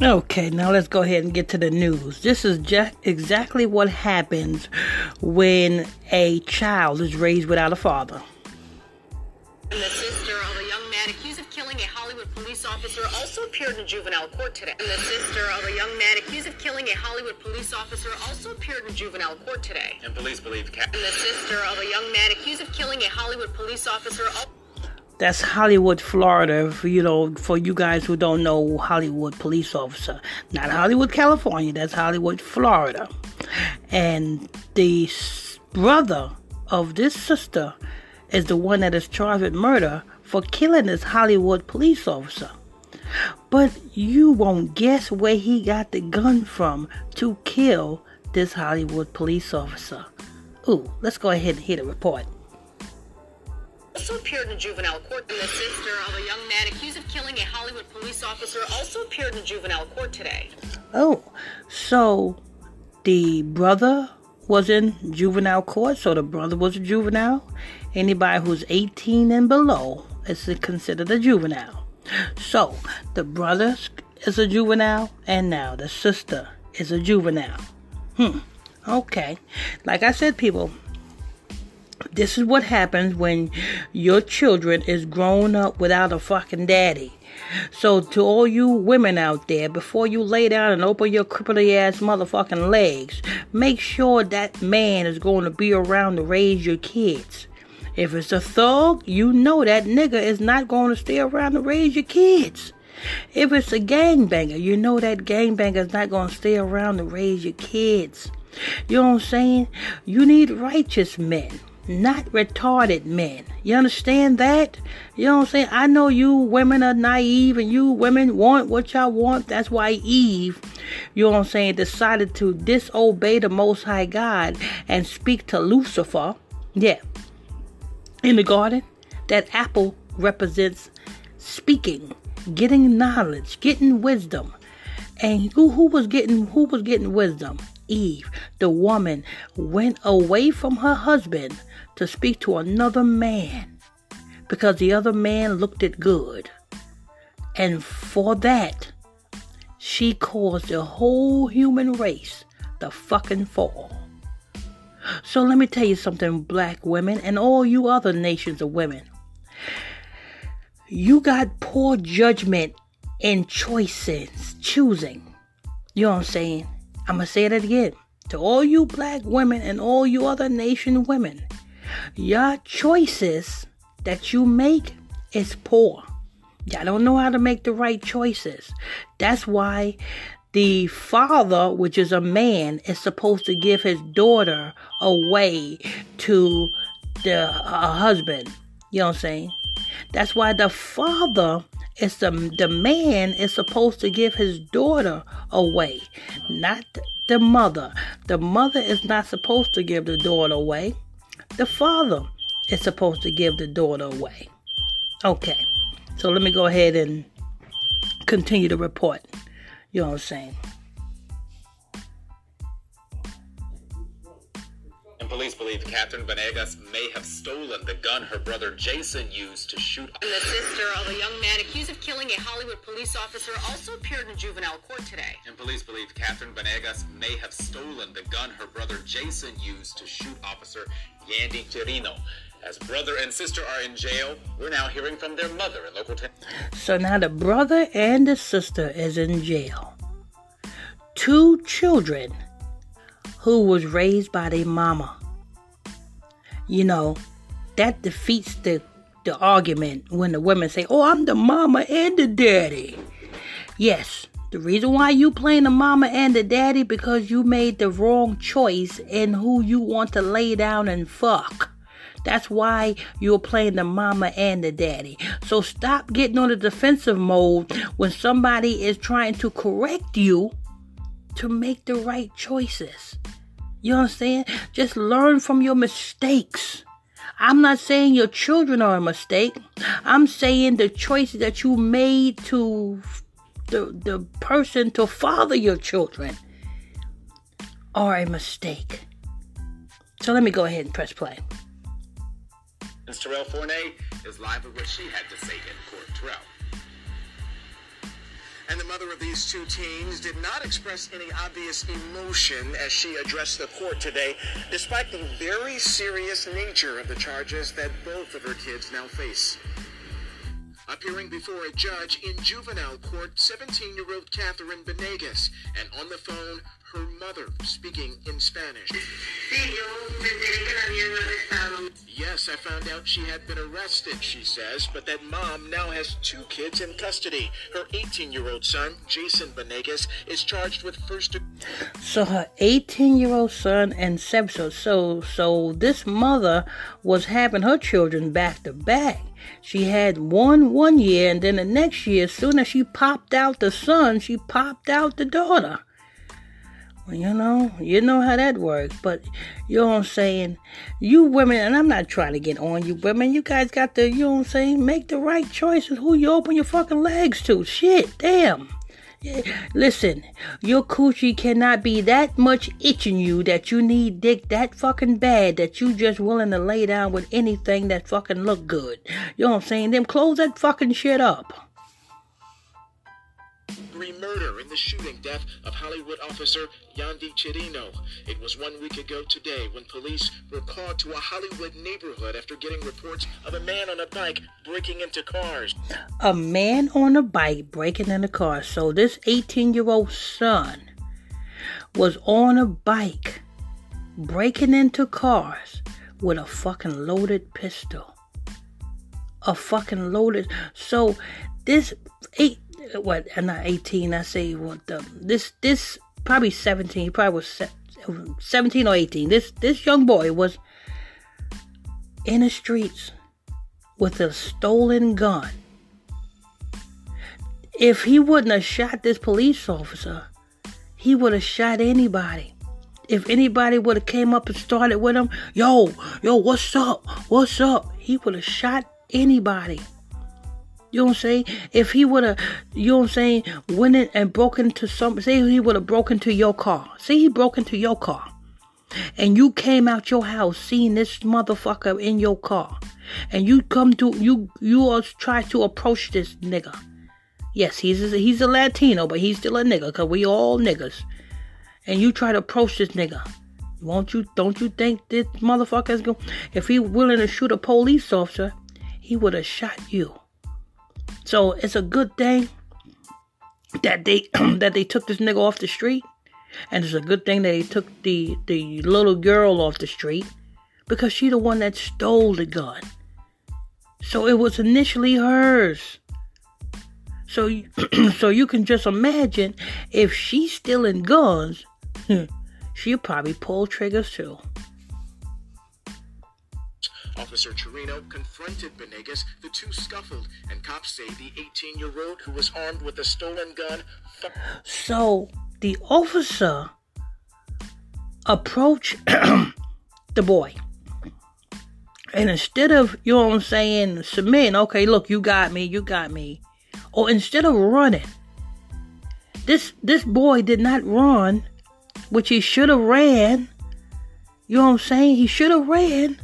Okay, now let's go ahead and get to the news. This is just exactly what happens when a child is raised without a father. And the sister of a young man accused of killing a Hollywood police officer also appeared in juvenile court today. And the sister of a young man accused of killing a Hollywood police officer also appeared in juvenile court today. And police believe Cat. And the sister of a young man accused of killing a Hollywood police officer. al- That's Hollywood, Florida. For you know, for you guys who don't know Hollywood police officer, not Hollywood, California. That's Hollywood, Florida. And the brother of this sister is the one that is charged with murder for killing this Hollywood police officer. But you won't guess where he got the gun from to kill this Hollywood police officer. Ooh, let's go ahead and hear the report. Also appeared in juvenile court. And the sister of a young man accused of killing a Hollywood police officer also appeared in juvenile court today. Oh, so the brother was in juvenile court, so the brother was a juvenile. Anybody who's 18 and below is considered a juvenile. So the brother is a juvenile, and now the sister is a juvenile. Hmm. Okay. Like I said, people, this is what happens when your children is grown up without a fucking daddy. So to all you women out there, before you lay down and open your cripply ass motherfucking legs, make sure that man is going to be around to raise your kids. If it's a thug, you know that nigga is not going to stay around to raise your kids. If it's a gangbanger, you know that gangbanger is not going to stay around to raise your kids. You know what I'm saying? You need righteous men, not retarded men. You understand that? You know what I'm saying? I know you women are naive and you women want what y'all want. That's why Eve, you know what I'm saying, decided to disobey the Most High God and speak to Lucifer. Yeah. In the garden, that apple represents speaking, getting knowledge, getting wisdom. And who, who was getting who was getting wisdom? Eve, the woman, went away from her husband to speak to another man because the other man looked it good. And for that, she caused the whole human race to fucking fall. So let me tell you something, black women, and all you other nations of women. You got poor judgment in choices, choosing. You know what I'm saying? I'm going to say that again. To all you black women and all you other nation women, your choices that you make is poor. Y'all don't know how to make the right choices. That's why the father, which is a man, is supposed to give his daughter away to the uh, husband. You know what I'm saying? That's why the father is the the man is supposed to give his daughter away, not the mother. The mother is not supposed to give the daughter away. The father is supposed to give the daughter away. Okay, so let me go ahead and continue the report. You know what I'm saying? And police believe Catherine Venegas may have stolen the gun her brother Jason used to shoot. And the sister of a young man accused of killing a Hollywood police officer also appeared in juvenile court today. And police believe Catherine Venegas may have stolen the gun her brother Jason used to shoot Officer Yandy Chirino. As brother and sister are in jail, we're now hearing from their mother in local 10. So now the brother and the sister is in jail. Two children who was raised by their mama. You know, that defeats the the argument when the women say, "Oh, I'm the mama and the daddy." Yes, the reason why you playing the mama and the daddy because you made the wrong choice in who you want to lay down and fuck. That's why you're playing the mama and the daddy. So stop getting on the defensive mode when somebody is trying to correct you to make the right choices. You understand? Just learn from your mistakes. I'm not saying your children are a mistake. I'm saying the choices that you made to the, the person to father your children are a mistake. So let me go ahead and press play. Ms. Terrell Forney is live with what she had to say in court. Terrell. And the mother of these two teens did not express any obvious emotion as she addressed the court today, despite the very serious nature of the charges that both of her kids now face. Appearing before a judge in juvenile court, 17 year old Catherine Benegas, and on the phone, her mother speaking in Spanish. Yes, I found out she had been arrested, she says, but that mom now has two kids in custody. Her 18 year old son, Jason Benegas, is charged with first. So her 18 year old son and seven. So, so, so this mother was having her children back to back. She had one one year, and then the next year, as soon as she popped out the son, she popped out the daughter. You know, you know how that works. But you know what I'm saying? You women, and I'm not trying to get on you women, you guys got to, you know what I'm saying, make the right choices who you open your fucking legs to. Shit, damn. Listen, your coochie cannot be that much itching you that you need dick that fucking bad that you just willing to lay down with anything that fucking look good. You know what I'm saying? Them close that fucking shit up murder in the shooting death of Hollywood officer Yandy Chirino. It was one week ago today when police were called to a Hollywood neighborhood after getting reports of a man on a bike breaking into cars. A man on a bike breaking into cars. So this 18 year old son was on a bike breaking into cars with a fucking loaded pistol. A fucking loaded. So this eight what I'm not 18 I say what the this this probably 17 he probably was 17 or 18 this this young boy was in the streets with a stolen gun. If he wouldn't have shot this police officer he would have shot anybody. If anybody would have came up and started with him yo yo what's up? What's up? He would have shot anybody you know what I'm saying? If he would have, you know what I'm saying, went in and broke into some, say he would have broken into your car. Say he broke into your car. And you came out your house seeing this motherfucker in your car. And you come to, you, you all try to approach this nigga. Yes, he's a, he's a Latino, but he's still a nigga, cause we all niggas. And you try to approach this nigga. Won't you, don't you think this motherfucker is going, if he willing to shoot a police officer, he would have shot you. So it's a good thing that they that they took this nigga off the street, and it's a good thing that they took the the little girl off the street because she the one that stole the gun. So it was initially hers. So so you can just imagine if she's stealing guns, she'll probably pull triggers too. Officer Chirino confronted Benegas. The two scuffled, and cops say the 18 year old who was armed with a stolen gun. so the officer approached the boy. And instead of, you know what I'm saying, submitting, okay, look, you got me, you got me. Or instead of running, this this boy did not run, which he should have ran. You know what I'm saying? He should have ran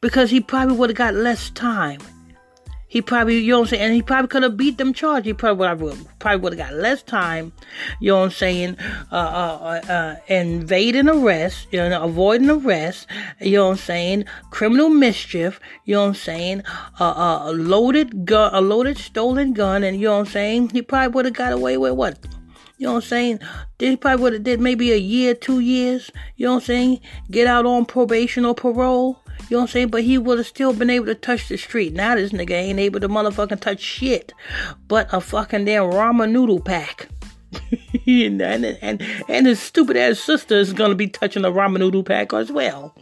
because he probably would have got less time. He probably, you know what I'm saying, and he probably could have beat them charge. He probably would have, probably would have got less time, you know what I'm saying, uh, uh, uh, uh, invading arrest, you know, avoiding arrest, you know what I'm saying, criminal mischief, you know what I'm saying, uh, a loaded gun, a loaded stolen gun, and you know what I'm saying, he probably would have got away with what? You know what I'm saying? He probably would have did maybe a year, two years, you know what I'm saying, get out on probation or parole. You know what I'm saying? But he would have still been able to touch the street. Now this nigga ain't able to motherfucking touch shit but a fucking damn ramen noodle pack. and, and, and, and his stupid ass sister is gonna be touching the ramen noodle pack as well.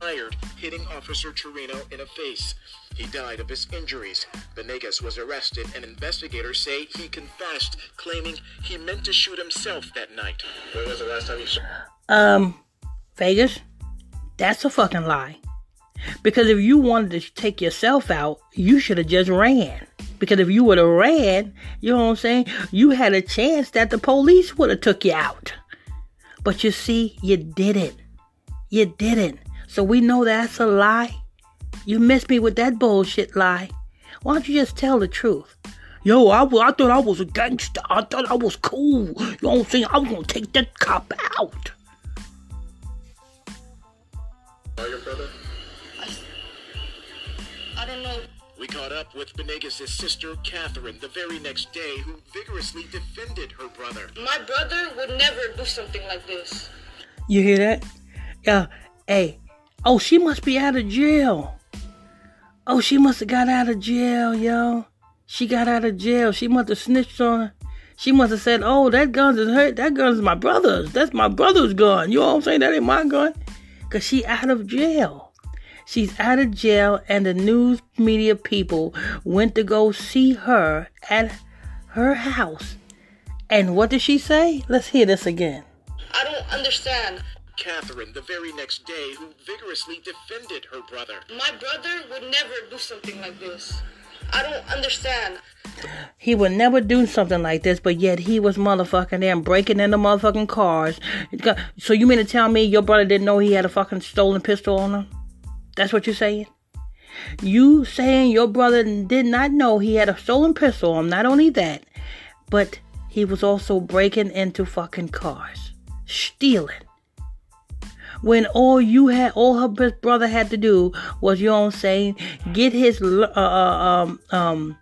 Fired, hitting Officer Chirino in the face. He died of his injuries. Benegas was arrested, and investigators say he confessed, claiming he meant to shoot himself that night. When was the last time you saw? Um, Vegas. That's a fucking lie. Because if you wanted to take yourself out, you should have just ran. Because if you would have ran, you know what I'm saying, you had a chance that the police would have took you out. But you see, you didn't. You didn't. So we know that's a lie. You missed me with that bullshit lie. Why don't you just tell the truth? Yo, I, I thought I was a gangster. I thought I was cool. You know what I'm saying? I was gonna take that cop out. We caught up with Benegas' sister, Catherine, the very next day, who vigorously defended her brother. My brother would never do something like this. You hear that? Yeah. Hey. Oh, she must be out of jail. Oh, she must have got out of jail, yo. She got out of jail. She must have snitched on her. She must have said, "Oh, that gun is hurt. That gun's my brother's. That's my brother's gun." You know what I'm saying? That ain't my gun. Cause she out of jail. She's out of jail, and the news media people went to go see her at her house. And what did she say? Let's hear this again. I don't understand. Catherine, the very next day, who vigorously defended her brother. My brother would never do something like this. I don't understand. He would never do something like this, but yet he was motherfucking there and breaking into motherfucking cars. So you mean to tell me your brother didn't know he had a fucking stolen pistol on him? That's what you're saying? You saying your brother did not know he had a stolen pistol on not only that, but he was also breaking into fucking cars. Stealing when all you had, all her brother had to do was, you know saying, get his uh, uh um um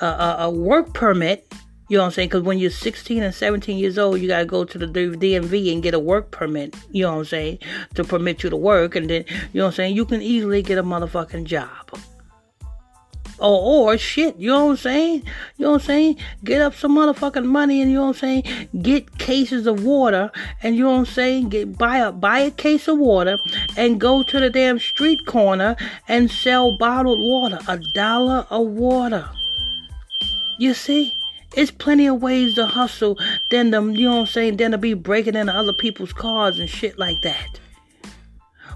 uh, a work permit. You know what I'm saying? Because when you're 16 and 17 years old, you gotta go to the DMV and get a work permit. You know what I'm saying? To permit you to work, and then you know what I'm saying. You can easily get a motherfucking job. Or, or shit, you know what I'm saying? You know what I'm saying? Get up some motherfucking money and you know what I'm saying? Get cases of water and you know what I'm saying? Get buy a buy a case of water and go to the damn street corner and sell bottled water. A dollar a water. You see? It's plenty of ways to hustle than to, you know what I'm saying, than to be breaking into other people's cars and shit like that.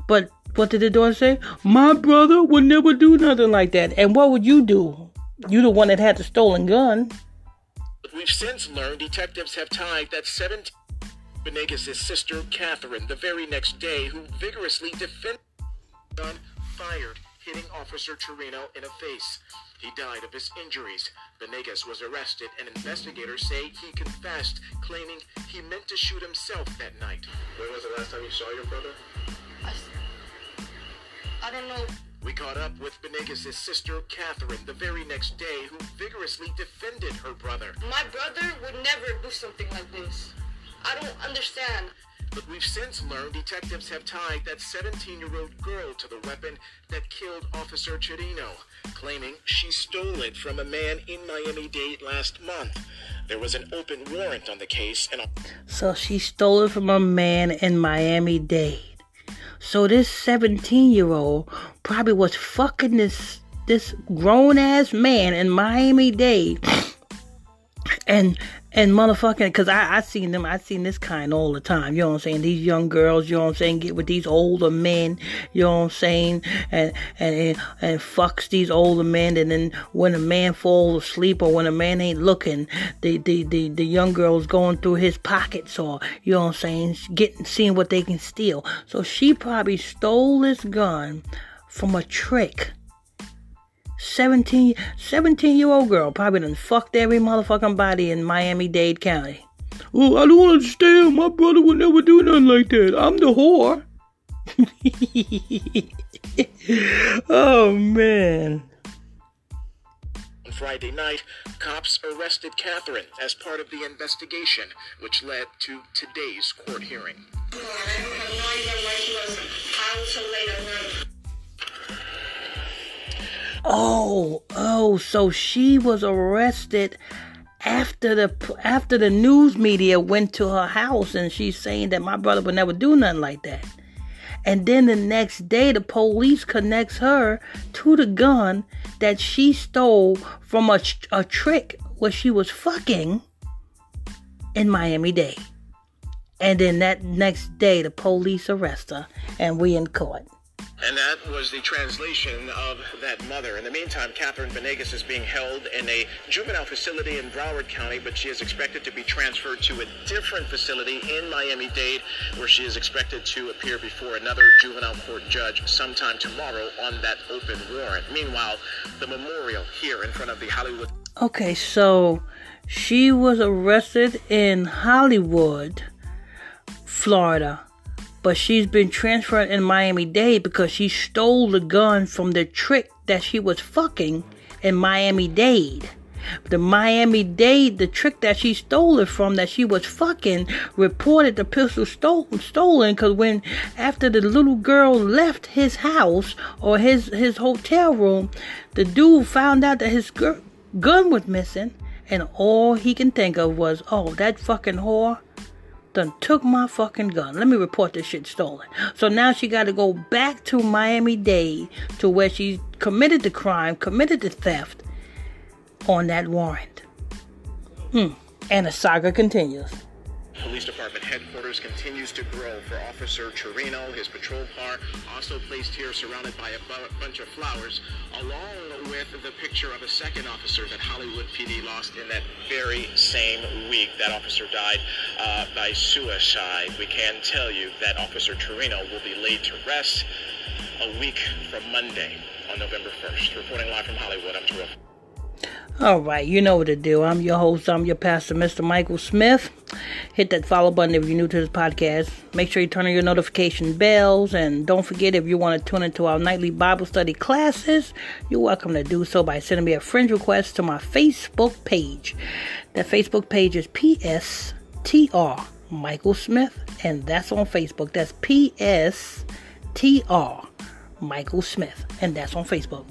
But what did the daughter say? My brother would never do nothing like that. And what would you do? You the one that had the stolen gun. We've since learned detectives have tied that 17 Benegas' sister, Catherine, the very next day, who vigorously defended the gun fired, hitting Officer Chirino in the face. He died of his injuries. Benegas was arrested, and investigators say he confessed, claiming he meant to shoot himself that night. When was the last time you saw your brother? I, I don't know. We caught up with Benegas' sister, Catherine, the very next day, who vigorously defended her brother. My brother would never do something like this. I don't understand. We've since learned detectives have tied that 17 year old girl to the weapon that killed Officer Chirino, claiming she stole it from a man in Miami Dade last month. There was an open warrant on the case, and. So she stole it from a man in Miami Dade. So this 17 year old probably was fucking this this grown ass man in Miami Dade. And and motherfucking, cause I I seen them, I seen this kind all the time. You know what I'm saying? These young girls, you know what I'm saying, get with these older men. You know what I'm saying? And and and, and fucks these older men. And then when a man falls asleep or when a man ain't looking, the the the, the young girls going through his pockets or you know what I'm saying, getting seeing what they can steal. So she probably stole this gun from a trick 17, 17 year old girl probably done fucked every motherfucking body in Miami Dade County. Oh, I don't understand. My brother would never do nothing like that. I'm the whore. oh, man. On Friday night, cops arrested Catherine as part of the investigation, which led to today's court hearing. Oh, oh, so she was arrested after the after the news media went to her house and she's saying that my brother would never do nothing like that. And then the next day the police connects her to the gun that she stole from a, a trick where she was fucking in Miami-Dade. And then that next day the police arrest her and we in court. And that was the translation of that mother. In the meantime, Catherine Venegas is being held in a juvenile facility in Broward County, but she is expected to be transferred to a different facility in Miami Dade, where she is expected to appear before another juvenile court judge sometime tomorrow on that open warrant. Meanwhile, the memorial here in front of the Hollywood. Okay, so she was arrested in Hollywood, Florida, but she's been transferred in Miami Dade because she stole the gun from the trick that she was fucking in Miami Dade. The Miami Dade, the trick that she stole it from, that she was fucking, reported the pistol stolen, stolen. Cause when after the little girl left his house or his his hotel room, the dude found out that his gu- gun was missing, and all he can think of was, oh, that fucking whore done took my fucking gun. Let me report this shit stolen. So now she got to go back to Miami Dade to where she committed the crime, committed the theft on that warrant. Hmm. And the saga continues. Police Department headquarters continues to grow for Officer Chirino, his patrol car, also placed here surrounded by a bu- bunch of flowers, along with the picture of a second officer that Hollywood PD lost in that very same week. That officer died uh, by suicide. We can tell you that Officer Chirino will be laid to rest a week from Monday on November 1st. Reporting live from Hollywood, I'm Terrell. All right, you know what to do. I'm your host, I'm your pastor, Mr. Michael Smith. Hit that follow button if you're new to this podcast. Make sure you turn on your notification bells. And don't forget, if you want to tune into our nightly Bible study classes, you're welcome to do so by sending me a friend request to my Facebook page. That Facebook page is PSTR Michael Smith, and that's on Facebook. That's PSTR Michael Smith, and that's on Facebook.